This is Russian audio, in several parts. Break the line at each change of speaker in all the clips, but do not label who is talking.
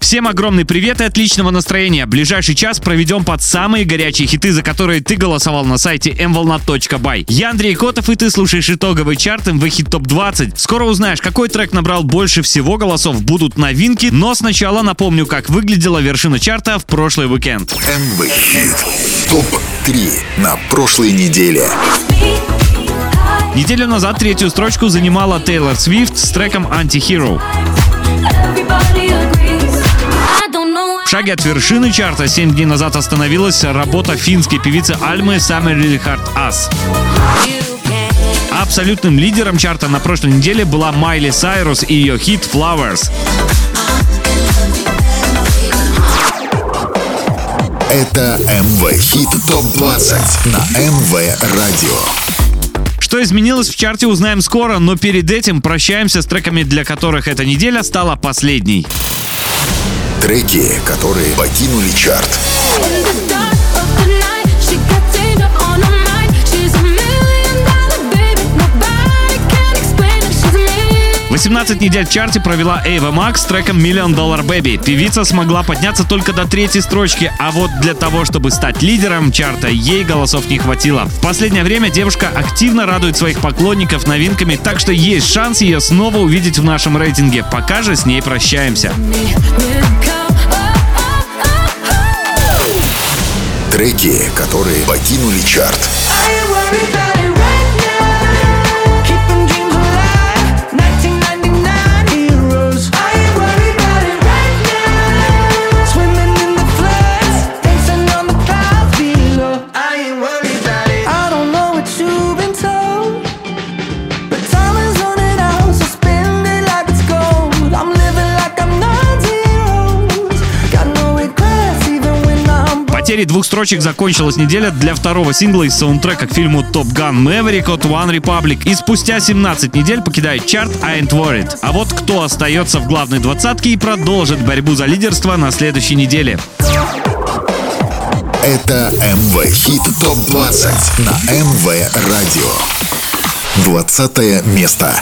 Всем огромный привет и отличного настроения. Ближайший час проведем под самые горячие хиты, за которые ты голосовал на сайте mvolna.by. Я Андрей Котов, и ты слушаешь итоговый чарт МВ Хит Топ 20. Скоро узнаешь, какой трек набрал больше всего голосов, будут новинки, но сначала напомню, как выглядела вершина чарта в прошлый уикенд.
МВ Хит Топ 3 на прошлой неделе.
Неделю назад третью строчку занимала Тейлор Свифт с треком «Антихиро». В шаге от вершины чарта 7 дней назад остановилась работа финской певицы Альмы «Summer Really Hard Us». Абсолютным лидером чарта на прошлой неделе была Майли Сайрус и ее хит «Flowers».
Это МВ Хит ТОП-20 на МВ Радио.
Что изменилось в чарте, узнаем скоро, но перед этим прощаемся с треками, для которых эта неделя стала последней.
Треки, которые покинули чарт.
18 недель в чарте провела Эйва Макс с треком Million Dollar Baby. Певица смогла подняться только до третьей строчки, а вот для того, чтобы стать лидером чарта, ей голосов не хватило. В последнее время девушка активно радует своих поклонников новинками, так что есть шанс ее снова увидеть в нашем рейтинге. Пока же с ней прощаемся.
Треки, которые покинули чарт.
Серии двух строчек закончилась неделя для второго сингла из саундтрека к фильму Top Gun Maverick от One Republic. И спустя 17 недель покидает чарт I Ain't Worried. А вот кто остается в главной двадцатке и продолжит борьбу за лидерство на следующей неделе.
Это МВ Хит ТОП-20 на МВ Радио. 20 место.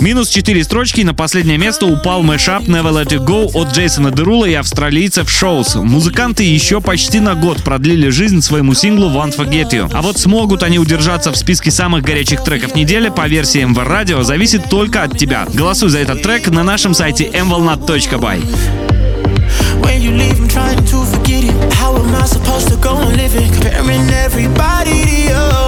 Минус 4 строчки, на последнее место упал мэшап Never Let You Go от Джейсона Дерула и австралийцев Шоус. Музыканты еще почти на год продлили жизнь своему синглу Won't Forget You. А вот смогут они удержаться в списке самых горячих треков недели по версии MV Radio зависит только от тебя. Голосуй за этот трек на нашем сайте mvolnat.by. When you leave, I'm trying to forget it. How am I supposed to go on living? Comparing everybody to you.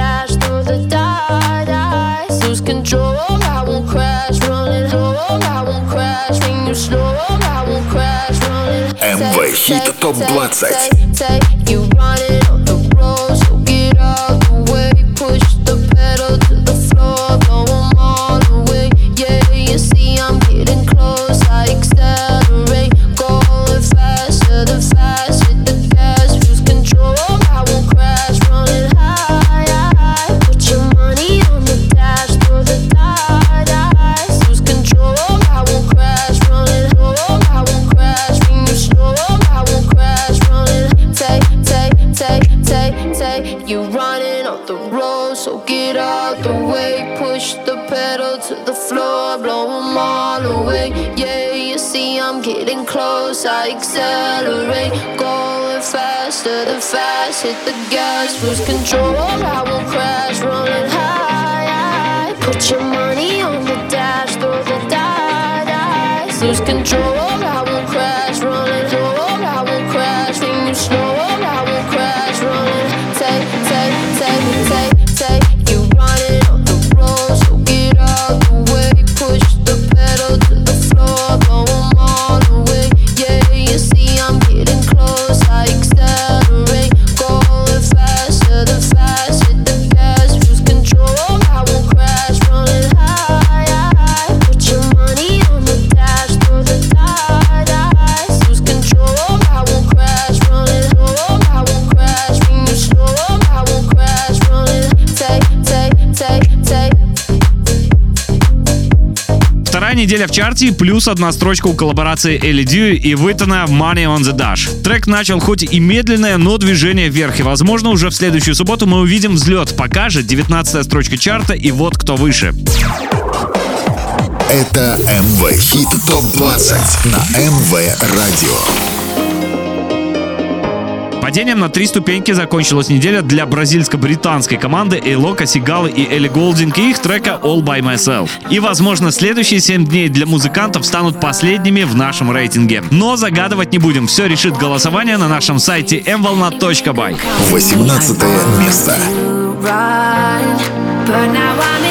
Хит
ТОП You running on the road, so get up. close, I accelerate. Going faster than fast, hit the gas, lose control. I will crash, rolling high. Put your money on the dash, throw the die, lose control.
неделя в чарте, плюс одна строчка у коллаборации Элли Дью и Витона Money on the Dash. Трек начал хоть и медленное, но движение вверх, и возможно уже в следующую субботу мы увидим взлет. Пока же 19 строчка чарта и вот кто выше.
Это МВ Хит ТОП-20 на МВ Радио.
Падением на три ступеньки закончилась неделя для бразильско-британской команды Эйлока, Сигалы и Элли Голдинг и их трека All By Myself. И, возможно, следующие семь дней для музыкантов станут последними в нашем рейтинге. Но загадывать не будем, все решит голосование на нашем сайте mvolna.by.
18 место.
Run, but now I'm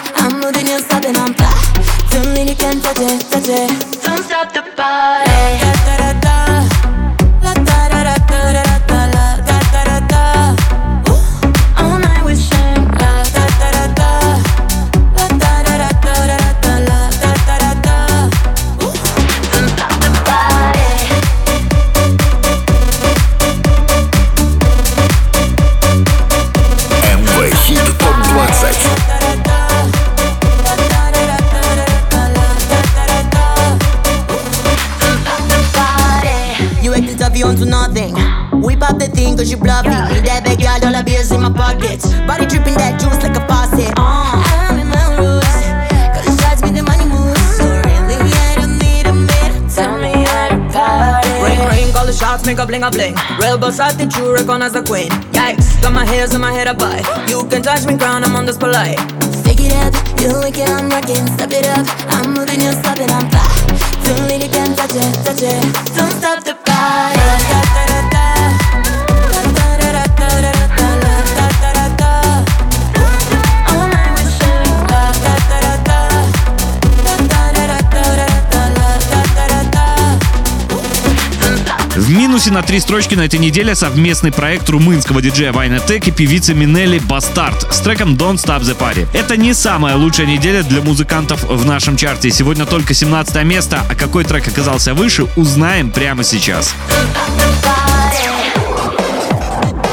Don't
stop the party.
Make a
bling. Real boss attitude, recognize the queen. Yikes, got my hairs in my head up high. You can touch me crown, I'm on this polite.
Stick it up, you wicked, I'm rocking, step it up. I'm moving, you're stopping, I'm fly. Feeling you can touch it, touch it. Don't stop the party.
Минусе на три строчки на этой неделе совместный проект румынского диджея Вайна Тек и певицы Минелли Бастард с треком Don't Stop the Party. Это не самая лучшая неделя для музыкантов в нашем чарте. Сегодня только 17 место, а какой трек оказался выше, узнаем прямо сейчас.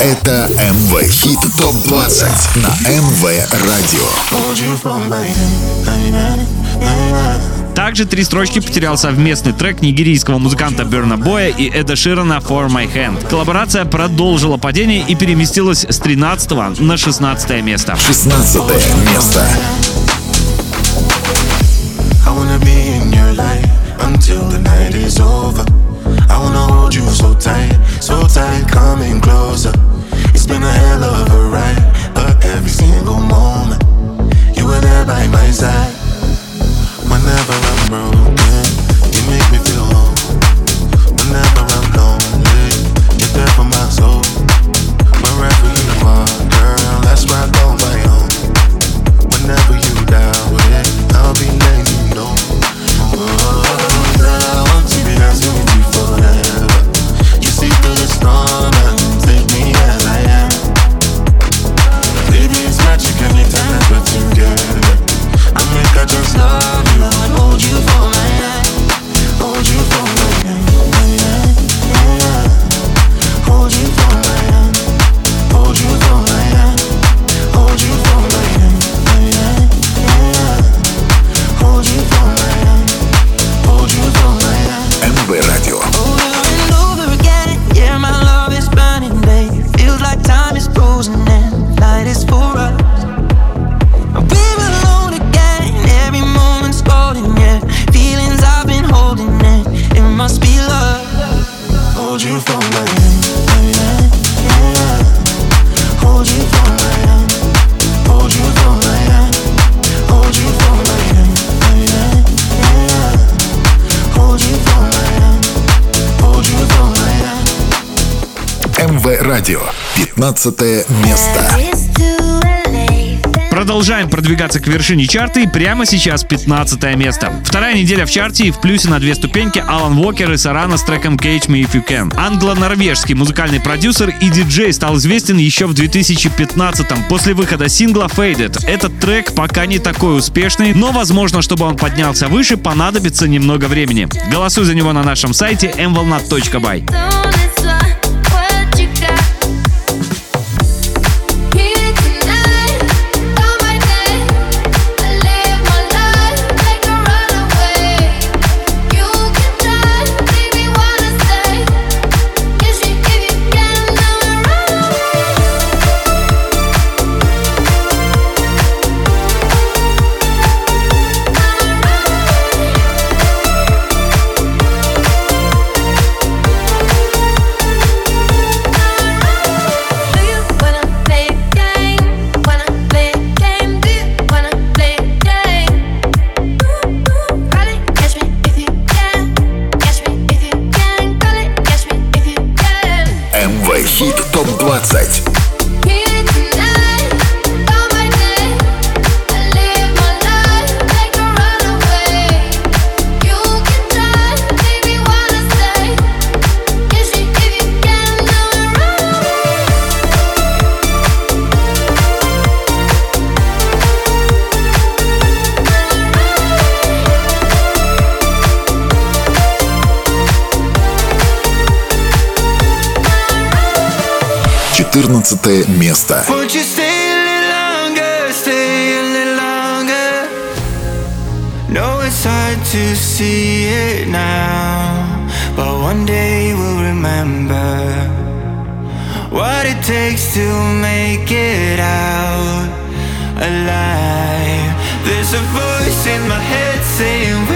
Это МВ Хит ТОП-20 на МВ Радио.
Также три строчки потерял совместный трек нигерийского музыканта Берна Боя и Эда Ширана For My Hand. Коллаборация продолжила падение и переместилась с 13 на 16 место.
16 место.
I wanna be in your life until the night is over. I wanna hold you so tight, so tight, coming closer. It's been a hell of a ride, but every single moment you were there by my side. Whenever I'm broken, you make me feel
МВ Радио. 15 место.
Продолжаем продвигаться к вершине чарта и прямо сейчас 15 место. Вторая неделя в чарте и в плюсе на две ступеньки Алан Уокер и Сарана с треком Catch Me If You Can. Англо-норвежский музыкальный продюсер и диджей стал известен еще в 2015-м после выхода сингла Faded. Этот трек пока не такой успешный, но возможно, чтобы он поднялся выше, понадобится немного времени. Голосуй за него на нашем сайте mvolnat.by.
14 место.
to see it now, but one day we'll remember what it takes to make it out alive. There's a voice in my head saying.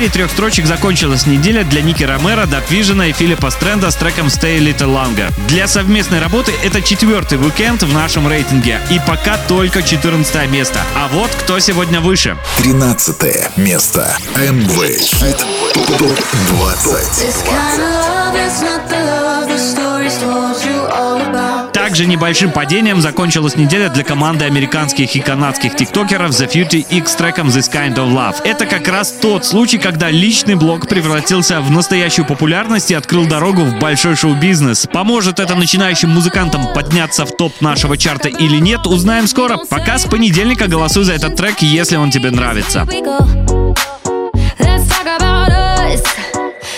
серии трех строчек закончилась неделя для Ники Ромера, Датвижена и Филиппа Стрэнда с треком Stay Little Longer. Для совместной работы это четвертый уикенд в нашем рейтинге и пока только 14 место. А вот кто сегодня выше.
13 место. МВ.
Топ 20.
Также небольшим падением закончилась неделя для команды американских и канадских тиктокеров The Future X треком This Kind of Love. Это как раз тот случай, когда личный блог превратился в настоящую популярность и открыл дорогу в большой шоу-бизнес. Поможет это начинающим музыкантам подняться в топ нашего чарта или нет, узнаем скоро. Пока с понедельника голосуй за этот трек, если он тебе нравится.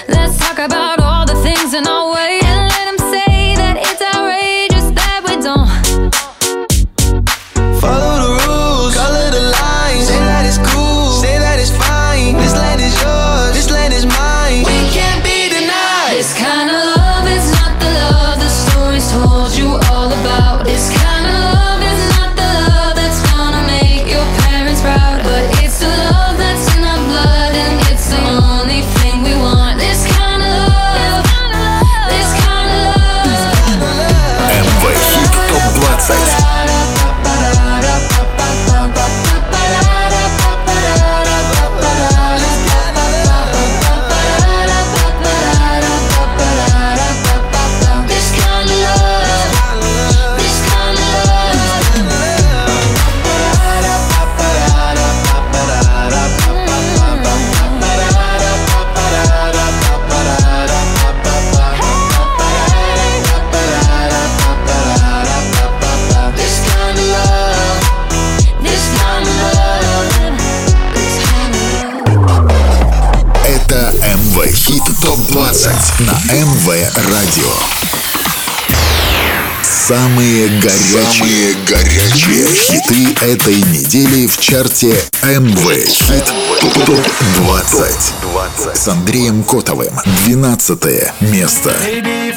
Let's talk about all the things in our way.
Follow
Самые горячие, Самые горячие хиты этой недели в чарте МВ Хит Топ 20 с Андреем Котовым. 12 место.
Baby,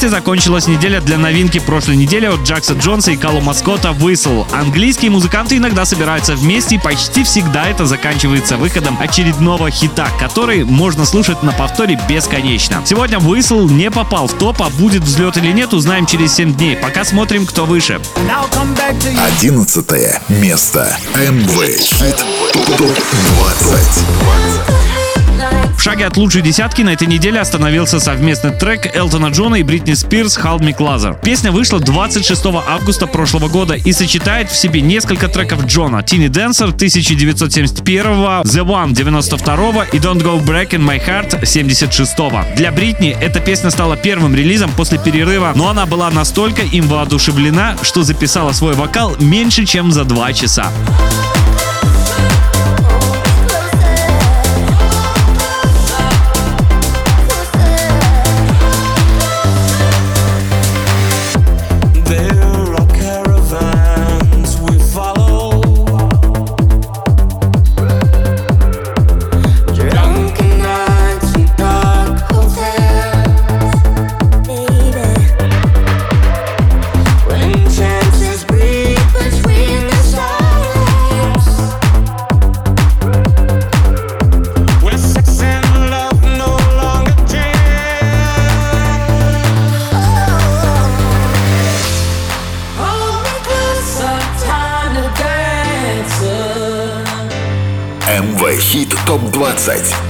12 месте закончилась неделя для новинки прошлой недели от Джакса Джонса и Калу Маскота «Whistle». Английские музыканты иногда собираются вместе и почти всегда это заканчивается выходом очередного хита, который можно слушать на повторе бесконечно. Сегодня «Whistle» не попал в топ, а будет взлет или нет, узнаем через 7 дней. Пока смотрим, кто выше.
Одиннадцатое место. МВ Хит ТОП-20.
В шаге от лучшей десятки на этой неделе остановился совместный трек Элтона Джона и Бритни Спирс «Hold Me Closer». Песня вышла 26 августа прошлого года и сочетает в себе несколько треков Джона «Teeny Dancer» 1971, «The One» 92 и «Don't Go Break in My Heart» 76 Для Бритни эта песня стала первым релизом после перерыва, но она была настолько им воодушевлена, что записала свой вокал меньше, чем за два часа.
ТОП-20.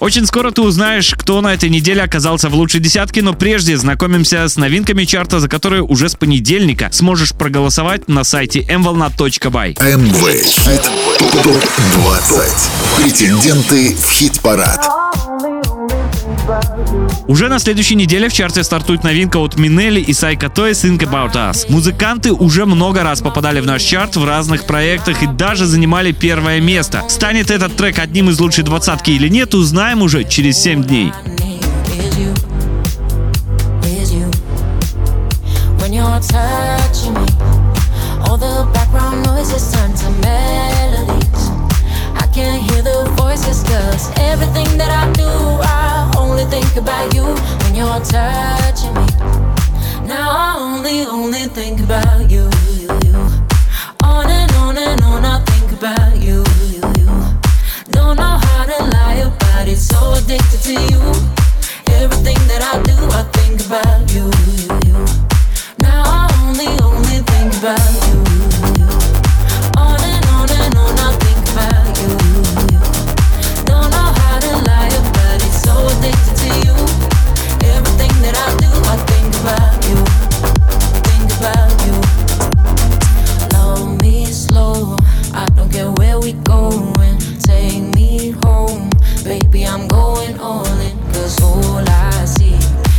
Очень скоро ты узнаешь, кто на этой неделе оказался в лучшей десятке, но прежде знакомимся с новинками чарта, за которые уже с понедельника сможешь проголосовать на сайте mvolna.by.
МВ Хит ТОП-20. Претенденты в хит-парад.
Уже на следующей неделе в чарте стартует новинка от Минелли и Сайка Той Think About Us. Музыканты уже много раз попадали в наш чарт в разных проектах и даже занимали первое место. Станет этот трек одним из лучшей двадцатки или нет, узнаем уже через 7 дней.
Cause everything that I do, I only think about you. When you're touching me, now I only, only think about you. On and on and on, I think about you. Don't know how to lie about it, so addicted to you. Everything that I do, I think about you. Now I only, only think about you. we going? Take me home, baby. I'm going all in. Cause all I see,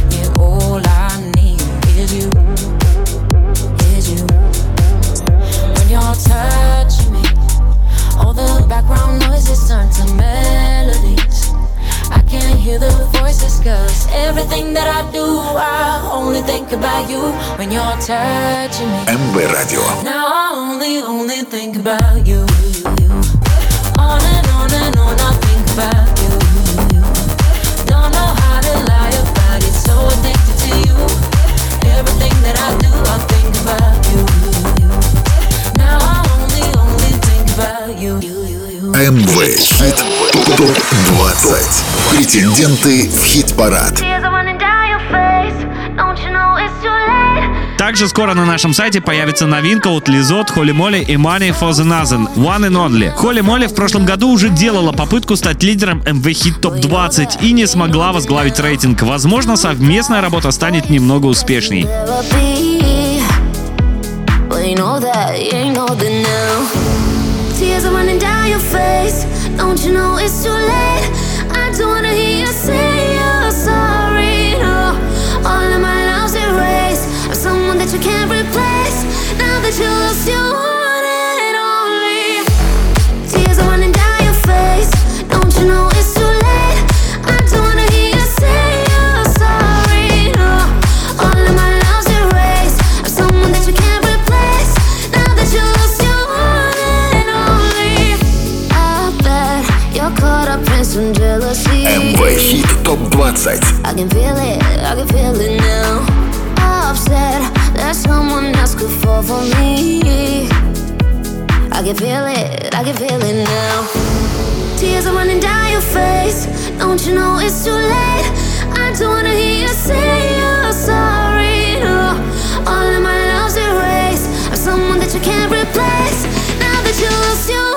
yeah, all I need is you. Is you. When you're touching me, all the background noises turn to melodies. I can't hear the voices, cause everything that I do, I only think about you when you're touching me.
MB Radio.
Now I only, only think about you. It's too late?
Также скоро на нашем сайте появится новинка от Лизот, Холли Молли и Money for the Nothing One and Only. Холли Молли в прошлом году уже делала попытку стать лидером MV Hit Top 20 и не смогла возглавить рейтинг. Возможно, совместная работа станет немного успешней.
Tears are running down your face. Don't you know it's too late? I can feel it, I can feel it now. Upset that someone else could fall for me. I can feel it, I can feel it now. Tears are running down your face. Don't you know it's too late? I don't wanna hear you say you're sorry. All of my love's erased. I'm someone that you can't replace. Now that you lost your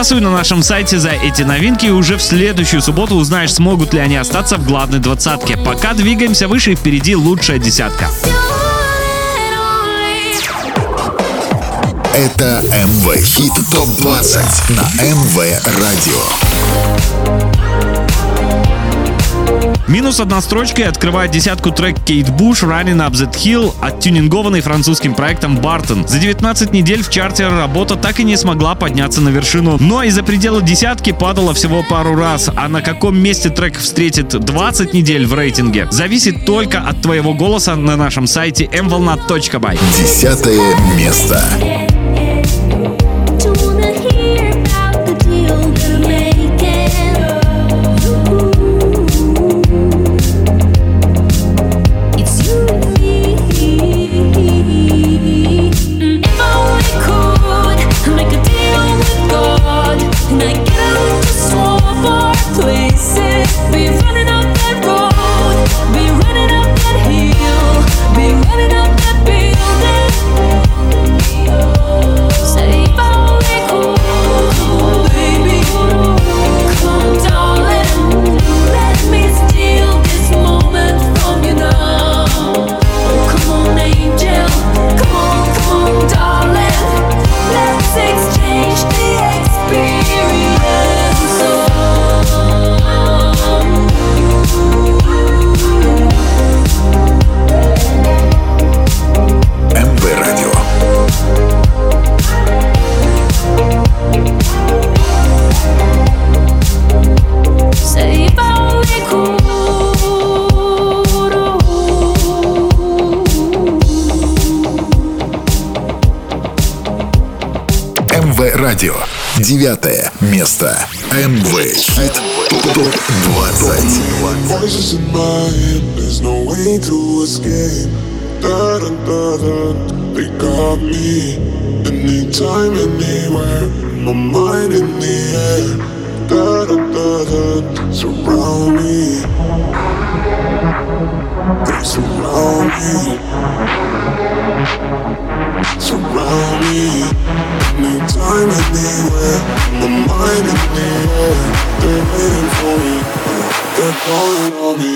Голосуй на нашем сайте за эти новинки и уже в следующую субботу узнаешь, смогут ли они остаться в главной двадцатке. Пока двигаемся выше впереди лучшая десятка.
Это МВ Хит ТОП-20 на МВ Радио.
Минус одна строчка и открывает десятку трек Кейт Буш Running Up That Hill, оттюнингованный французским проектом Бартон. За 19 недель в чарте работа так и не смогла подняться на вершину, но из-за предела десятки падала всего пару раз, а на каком месте трек встретит 20 недель в рейтинге, зависит только от твоего голоса на нашем сайте mvolna.by.
Десятое место.
Surround me. Anytime, anywhere, my mind in the air. They're waiting for me. They're calling on me.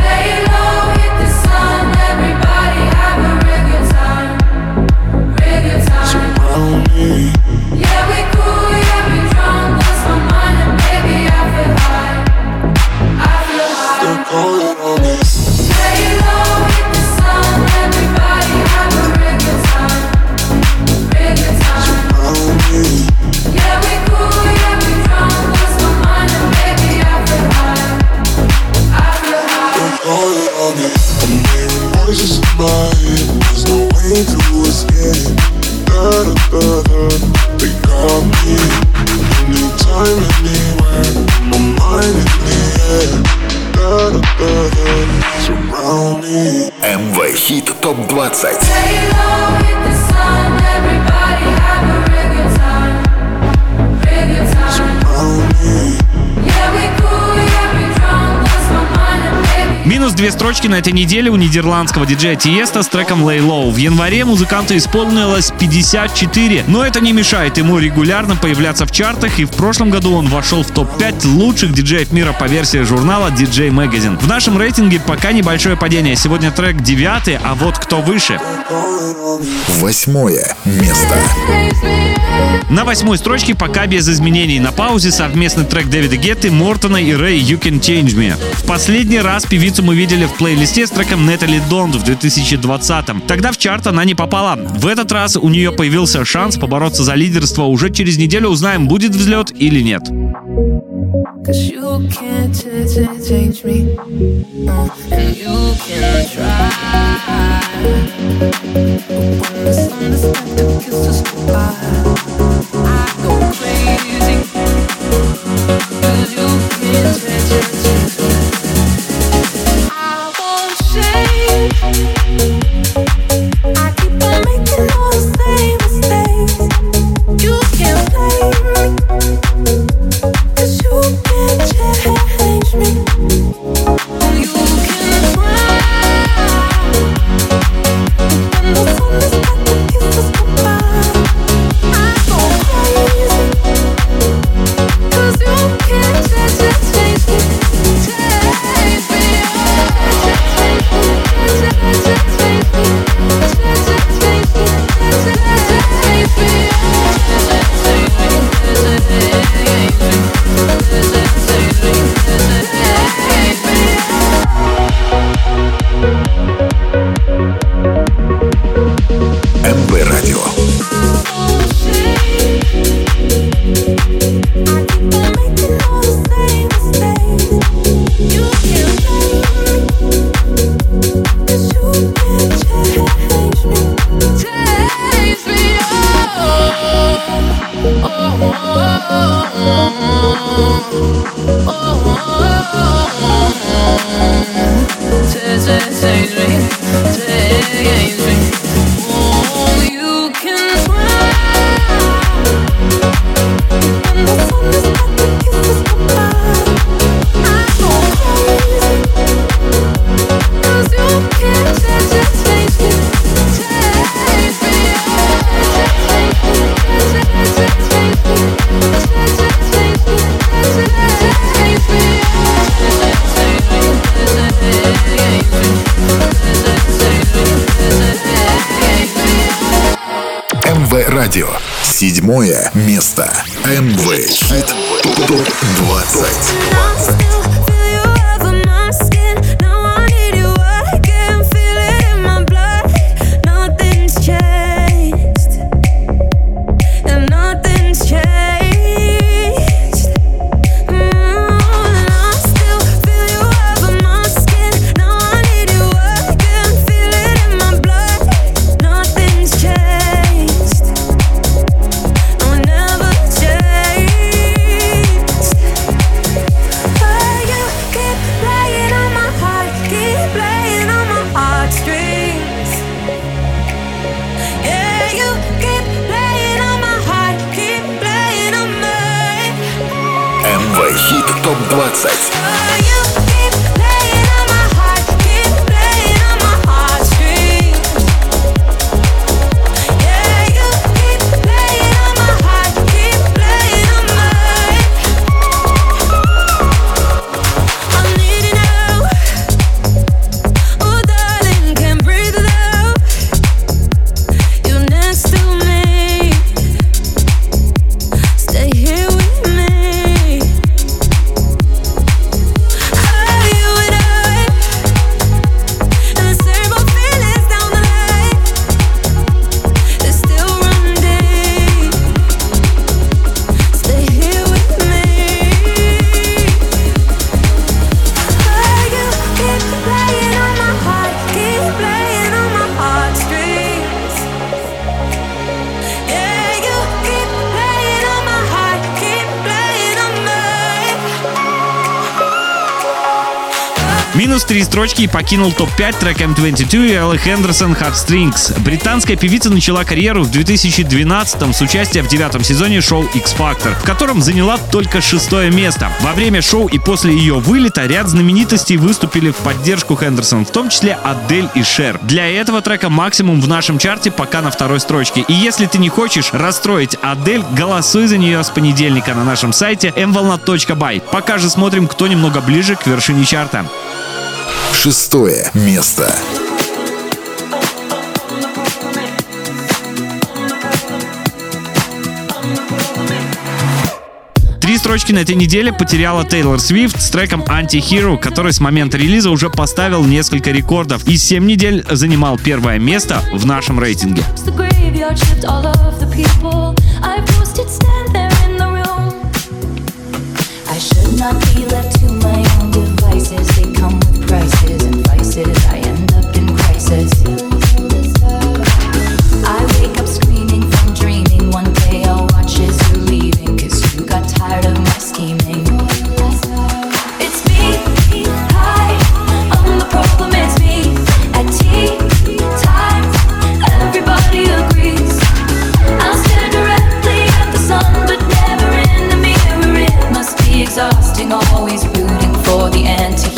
Lay low,
две строчки на этой неделе у нидерландского диджея Тиеста с треком Lay Low. В январе музыканту исполнилось 54, но это не мешает ему регулярно появляться в чартах, и в прошлом году он вошел в топ-5 лучших диджеев мира по версии журнала DJ Magazine. В нашем рейтинге пока небольшое падение. Сегодня трек девятый, а вот кто выше.
Восьмое место.
На восьмой строчке пока без изменений. На паузе совместный трек Дэвида Гетты, Мортона и Рэй You Can Change Me. В последний раз певицу мы видели в плейлисте с треком Нетали Донд в 2020-м. Тогда в чарт она не попала. В этот раз у нее появился шанс побороться за лидерство. Уже через неделю узнаем, будет взлет или нет.
Cause oh. oh, oh,
oh. Радио. Седьмое место. МВ хит ТОП-20.
Строчки и покинул топ-5 трек M22 и Элли Хендерсон Hot Strings. Британская певица начала карьеру в 2012 с участия в девятом сезоне шоу X Factor, в котором заняла только шестое место. Во время шоу и после ее вылета ряд знаменитостей выступили в поддержку Хендерсон, в том числе Адель и Шер. Для этого трека максимум в нашем чарте пока на второй строчке. И если ты не хочешь расстроить Адель, голосуй за нее с понедельника на нашем сайте mvolna.by. Пока же смотрим, кто немного ближе к вершине чарта.
Шестое место.
Три строчки на этой неделе потеряла Тейлор Свифт с треком Anti-Hero, который с момента релиза уже поставил несколько рекордов и 7 недель занимал первое место в нашем рейтинге.
I should not be left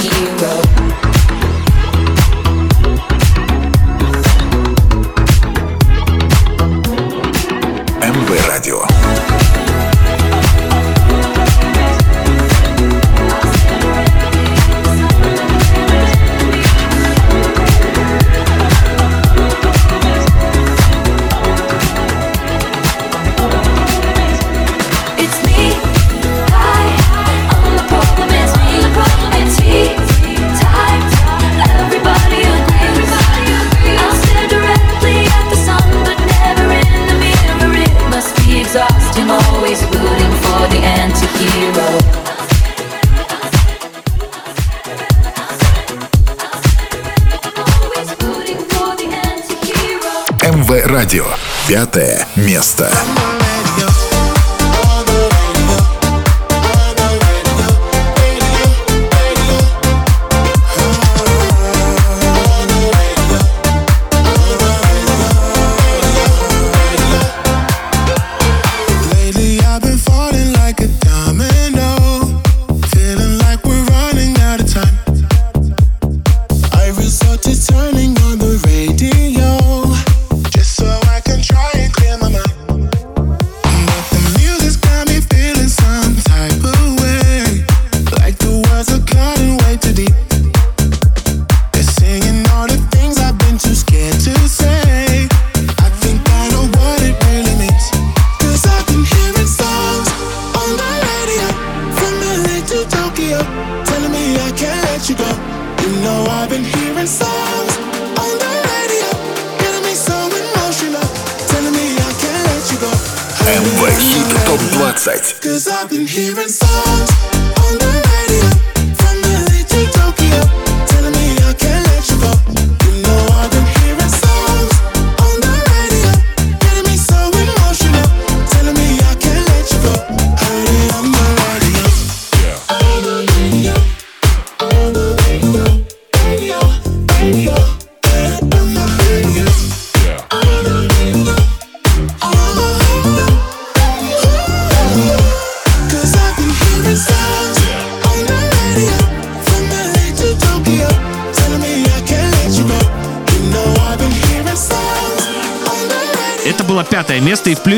you.
Радио. Пятое место.
Lately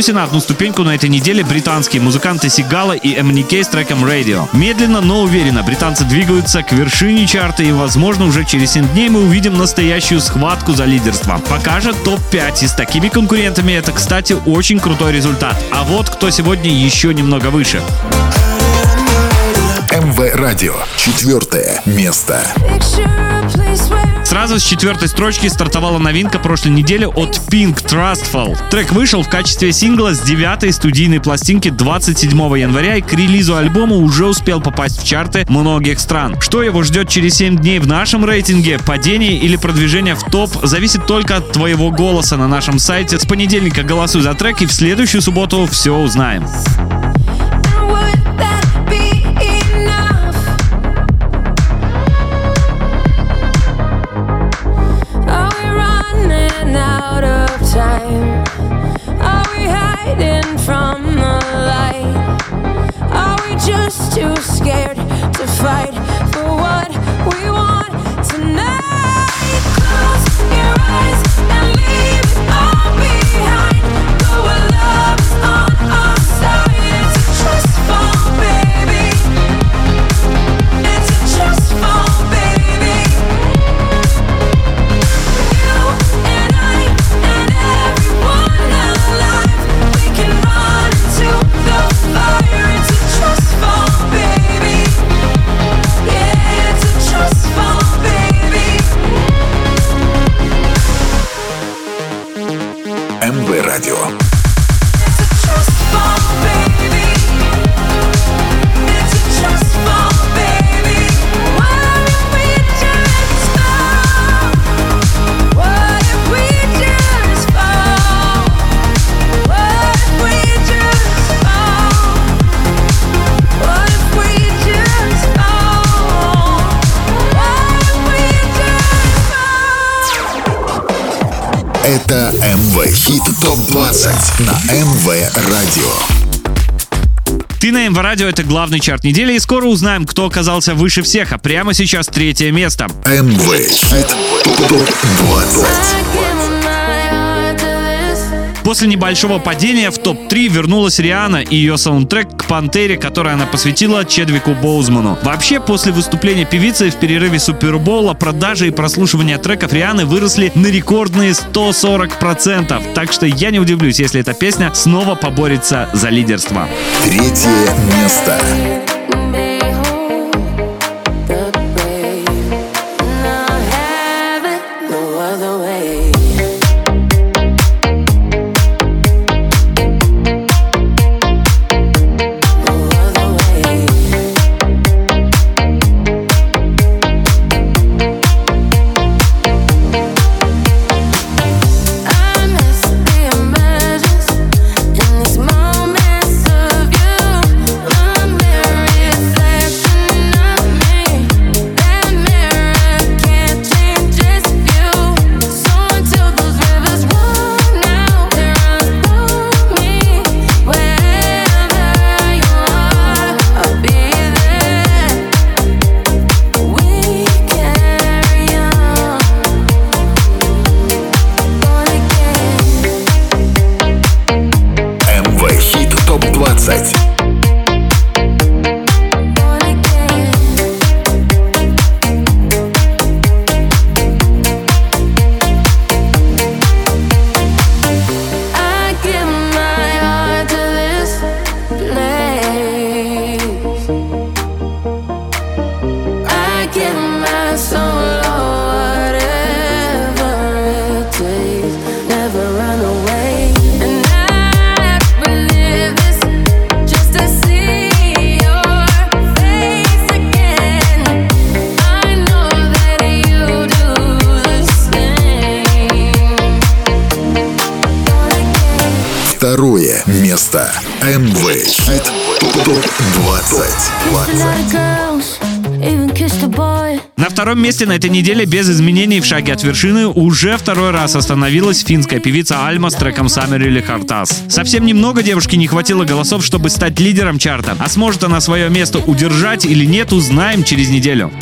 и плюсе на одну ступеньку на этой неделе британские музыканты Сигала и MNK с треком Radio. Медленно, но уверенно британцы двигаются к вершине чарта и, возможно, уже через 7 дней мы увидим настоящую схватку за лидерство. Пока же топ-5 и с такими конкурентами это, кстати, очень крутой результат. А вот кто сегодня еще немного выше.
МВ Радио. Четвертое место.
Picture a place where
Сразу с четвертой строчки стартовала новинка прошлой недели от Pink Trustful. Трек вышел в качестве сингла с девятой студийной пластинки 27 января и к релизу альбома уже успел попасть в чарты многих стран. Что его ждет через 7 дней в нашем рейтинге, падение или продвижение в топ, зависит только от твоего голоса на нашем сайте. С понедельника голосуй за трек и в следующую субботу все узнаем.
МВ Радио. Это МВ Хит Топ 20 на МВ Радио.
Ты на МВ Радио, это главный чарт недели, и скоро узнаем, кто оказался выше всех, а прямо сейчас третье место.
МВ Хит Топ 20.
После небольшого падения в топ-3 вернулась Риана и ее саундтрек к «Пантере», который она посвятила Чедвику Боузману. Вообще, после выступления певицы в перерыве Супербола продажи и прослушивания треков Рианы выросли на рекордные 140%. Так что я не удивлюсь, если эта песня снова поборется за лидерство.
Третье место.
месте на этой неделе без изменений в шаге от вершины уже второй раз остановилась финская певица Альма с треком Summer или Хартас. Совсем немного девушке не хватило голосов, чтобы стать лидером чарта. А сможет она свое место удержать или нет, узнаем через неделю.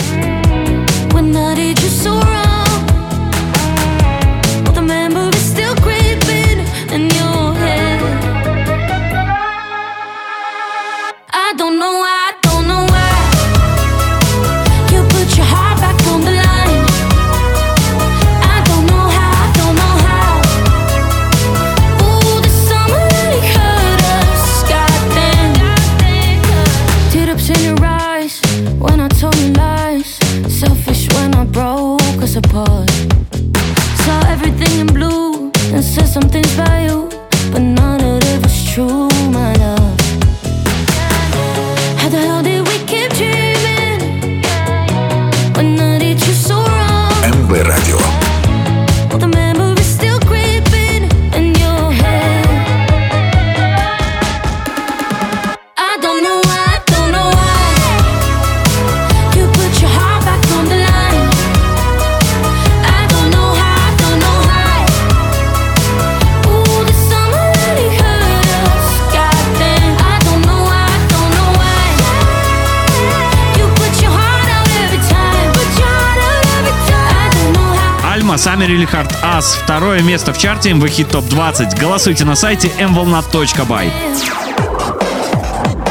Really
Hard Us». Второе место в чарте МВ Хит Топ 20. Голосуйте на сайте mvolna.by.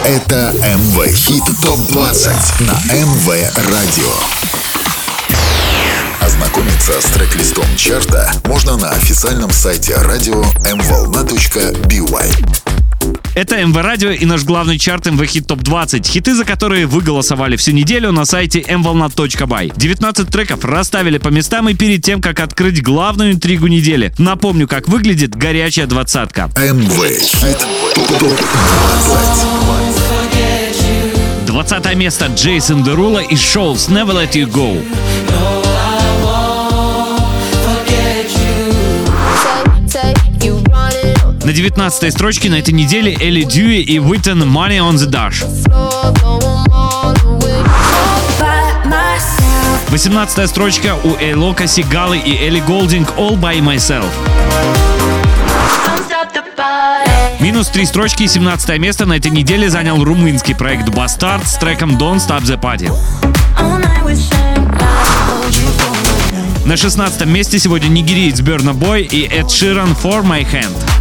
Это МВ Хит Топ 20 на МВ Радио. Ознакомиться с трек-листом чарта можно на официальном сайте радио mvolna.by.
Это МВ Радио и наш главный чарт МВ Хит Топ 20. Хиты, за которые вы голосовали всю неделю на сайте mvolna.by. 19 треков расставили по местам и перед тем, как открыть главную интригу недели. Напомню, как выглядит горячая двадцатка.
МВ Хит Топ 20.
20 место Джейсон Дерула и Шоус Never Let You Go. На 19 строчке на этой неделе Элли Дьюи и Уиттен Money on the Dash.
the floor, going all the way.
By myself.
18 строчка у Эйлока Сигалы и Элли Голдинг All By Myself. Минус три строчки и 17 место на этой неделе занял румынский проект Bastard с треком Don't Stop the Party. На 16 месте сегодня нигериец Burna Boy и Эд Ширан For My Hand.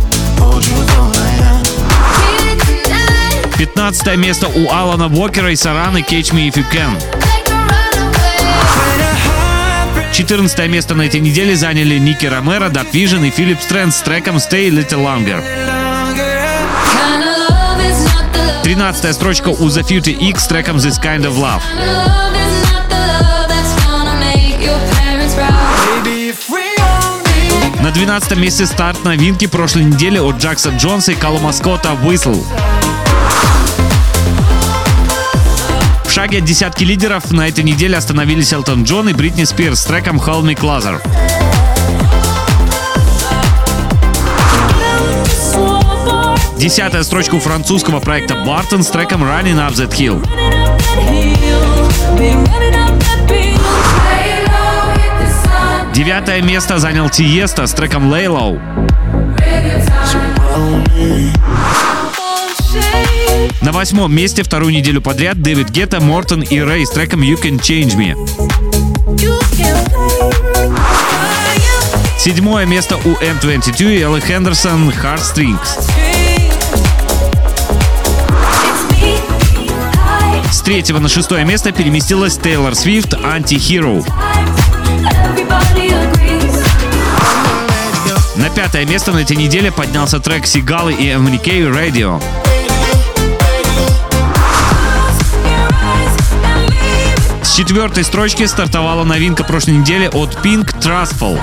15 место у Алана Уокера и Сараны Catch Me If You Can. 14 место на этой неделе заняли Ники Ромеро, Дат Vision и Филипп Стрэнд с треком Stay a Little Longer. 13 строчка у The Future X с треком This Kind of Love. На 12 месте старт новинки прошлой недели от Джакса Джонса и Калума Скотта Whistle. В шаге от десятки лидеров на этой неделе остановились Элтон Джон и Бритни Спирс с треком Hold Me Closer. Десятая строчка у французского проекта Barton с треком Running Up That Hill. Девятое место занял Тиеста с треком Low. На восьмом месте вторую неделю подряд Дэвид Гетта, Мортон и Рэй с треком You Can Change Me. Седьмое место у M22 и Элли Хендерсон Heartstrings. С третьего на шестое место переместилась Тейлор Свифт Anti-Hero. На пятое место на этой неделе поднялся трек Сигалы и MNK Radio. С четвертой строчки стартовала новинка прошлой недели от Pink Trustful.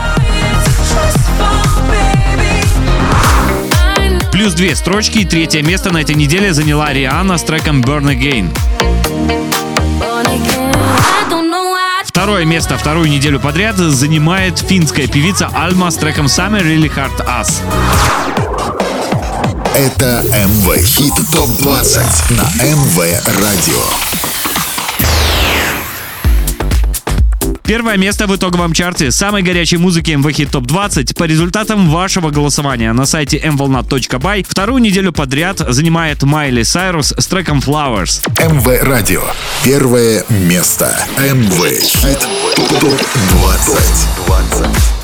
Плюс две строчки и третье место на этой неделе заняла Риана с треком Burn Again. Второе место вторую неделю подряд занимает финская певица Альма с треком Summer Really Hard Us.
Это МВ Хит Топ 20 на МВ Радио.
Первое место в итоговом чарте самой горячей музыки МВХ ТОП 20 по результатам вашего голосования на сайте mvolna.by вторую неделю подряд занимает Майли Сайрус с треком Flowers.
МВ Радио. Первое место. МВ Хит ТОП 20.
20.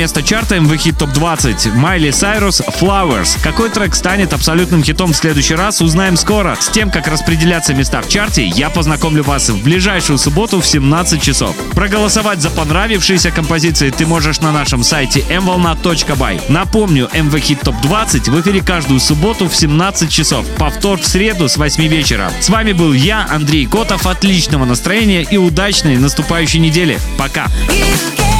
Место чарта MV Hit Top 20. Майли Сайрус Flowers. Какой трек станет абсолютным хитом в следующий раз, узнаем скоро. С тем, как распределяться места в чарте, я познакомлю вас в ближайшую субботу в 17 часов. Проголосовать за понравившиеся композиции ты можешь на нашем сайте mvolna.by. Напомню, MV Top 20 в эфире каждую субботу в 17 часов. Повтор в среду с 8 вечера. С вами был я, Андрей Котов. Отличного настроения и удачной наступающей недели. Пока!
Самые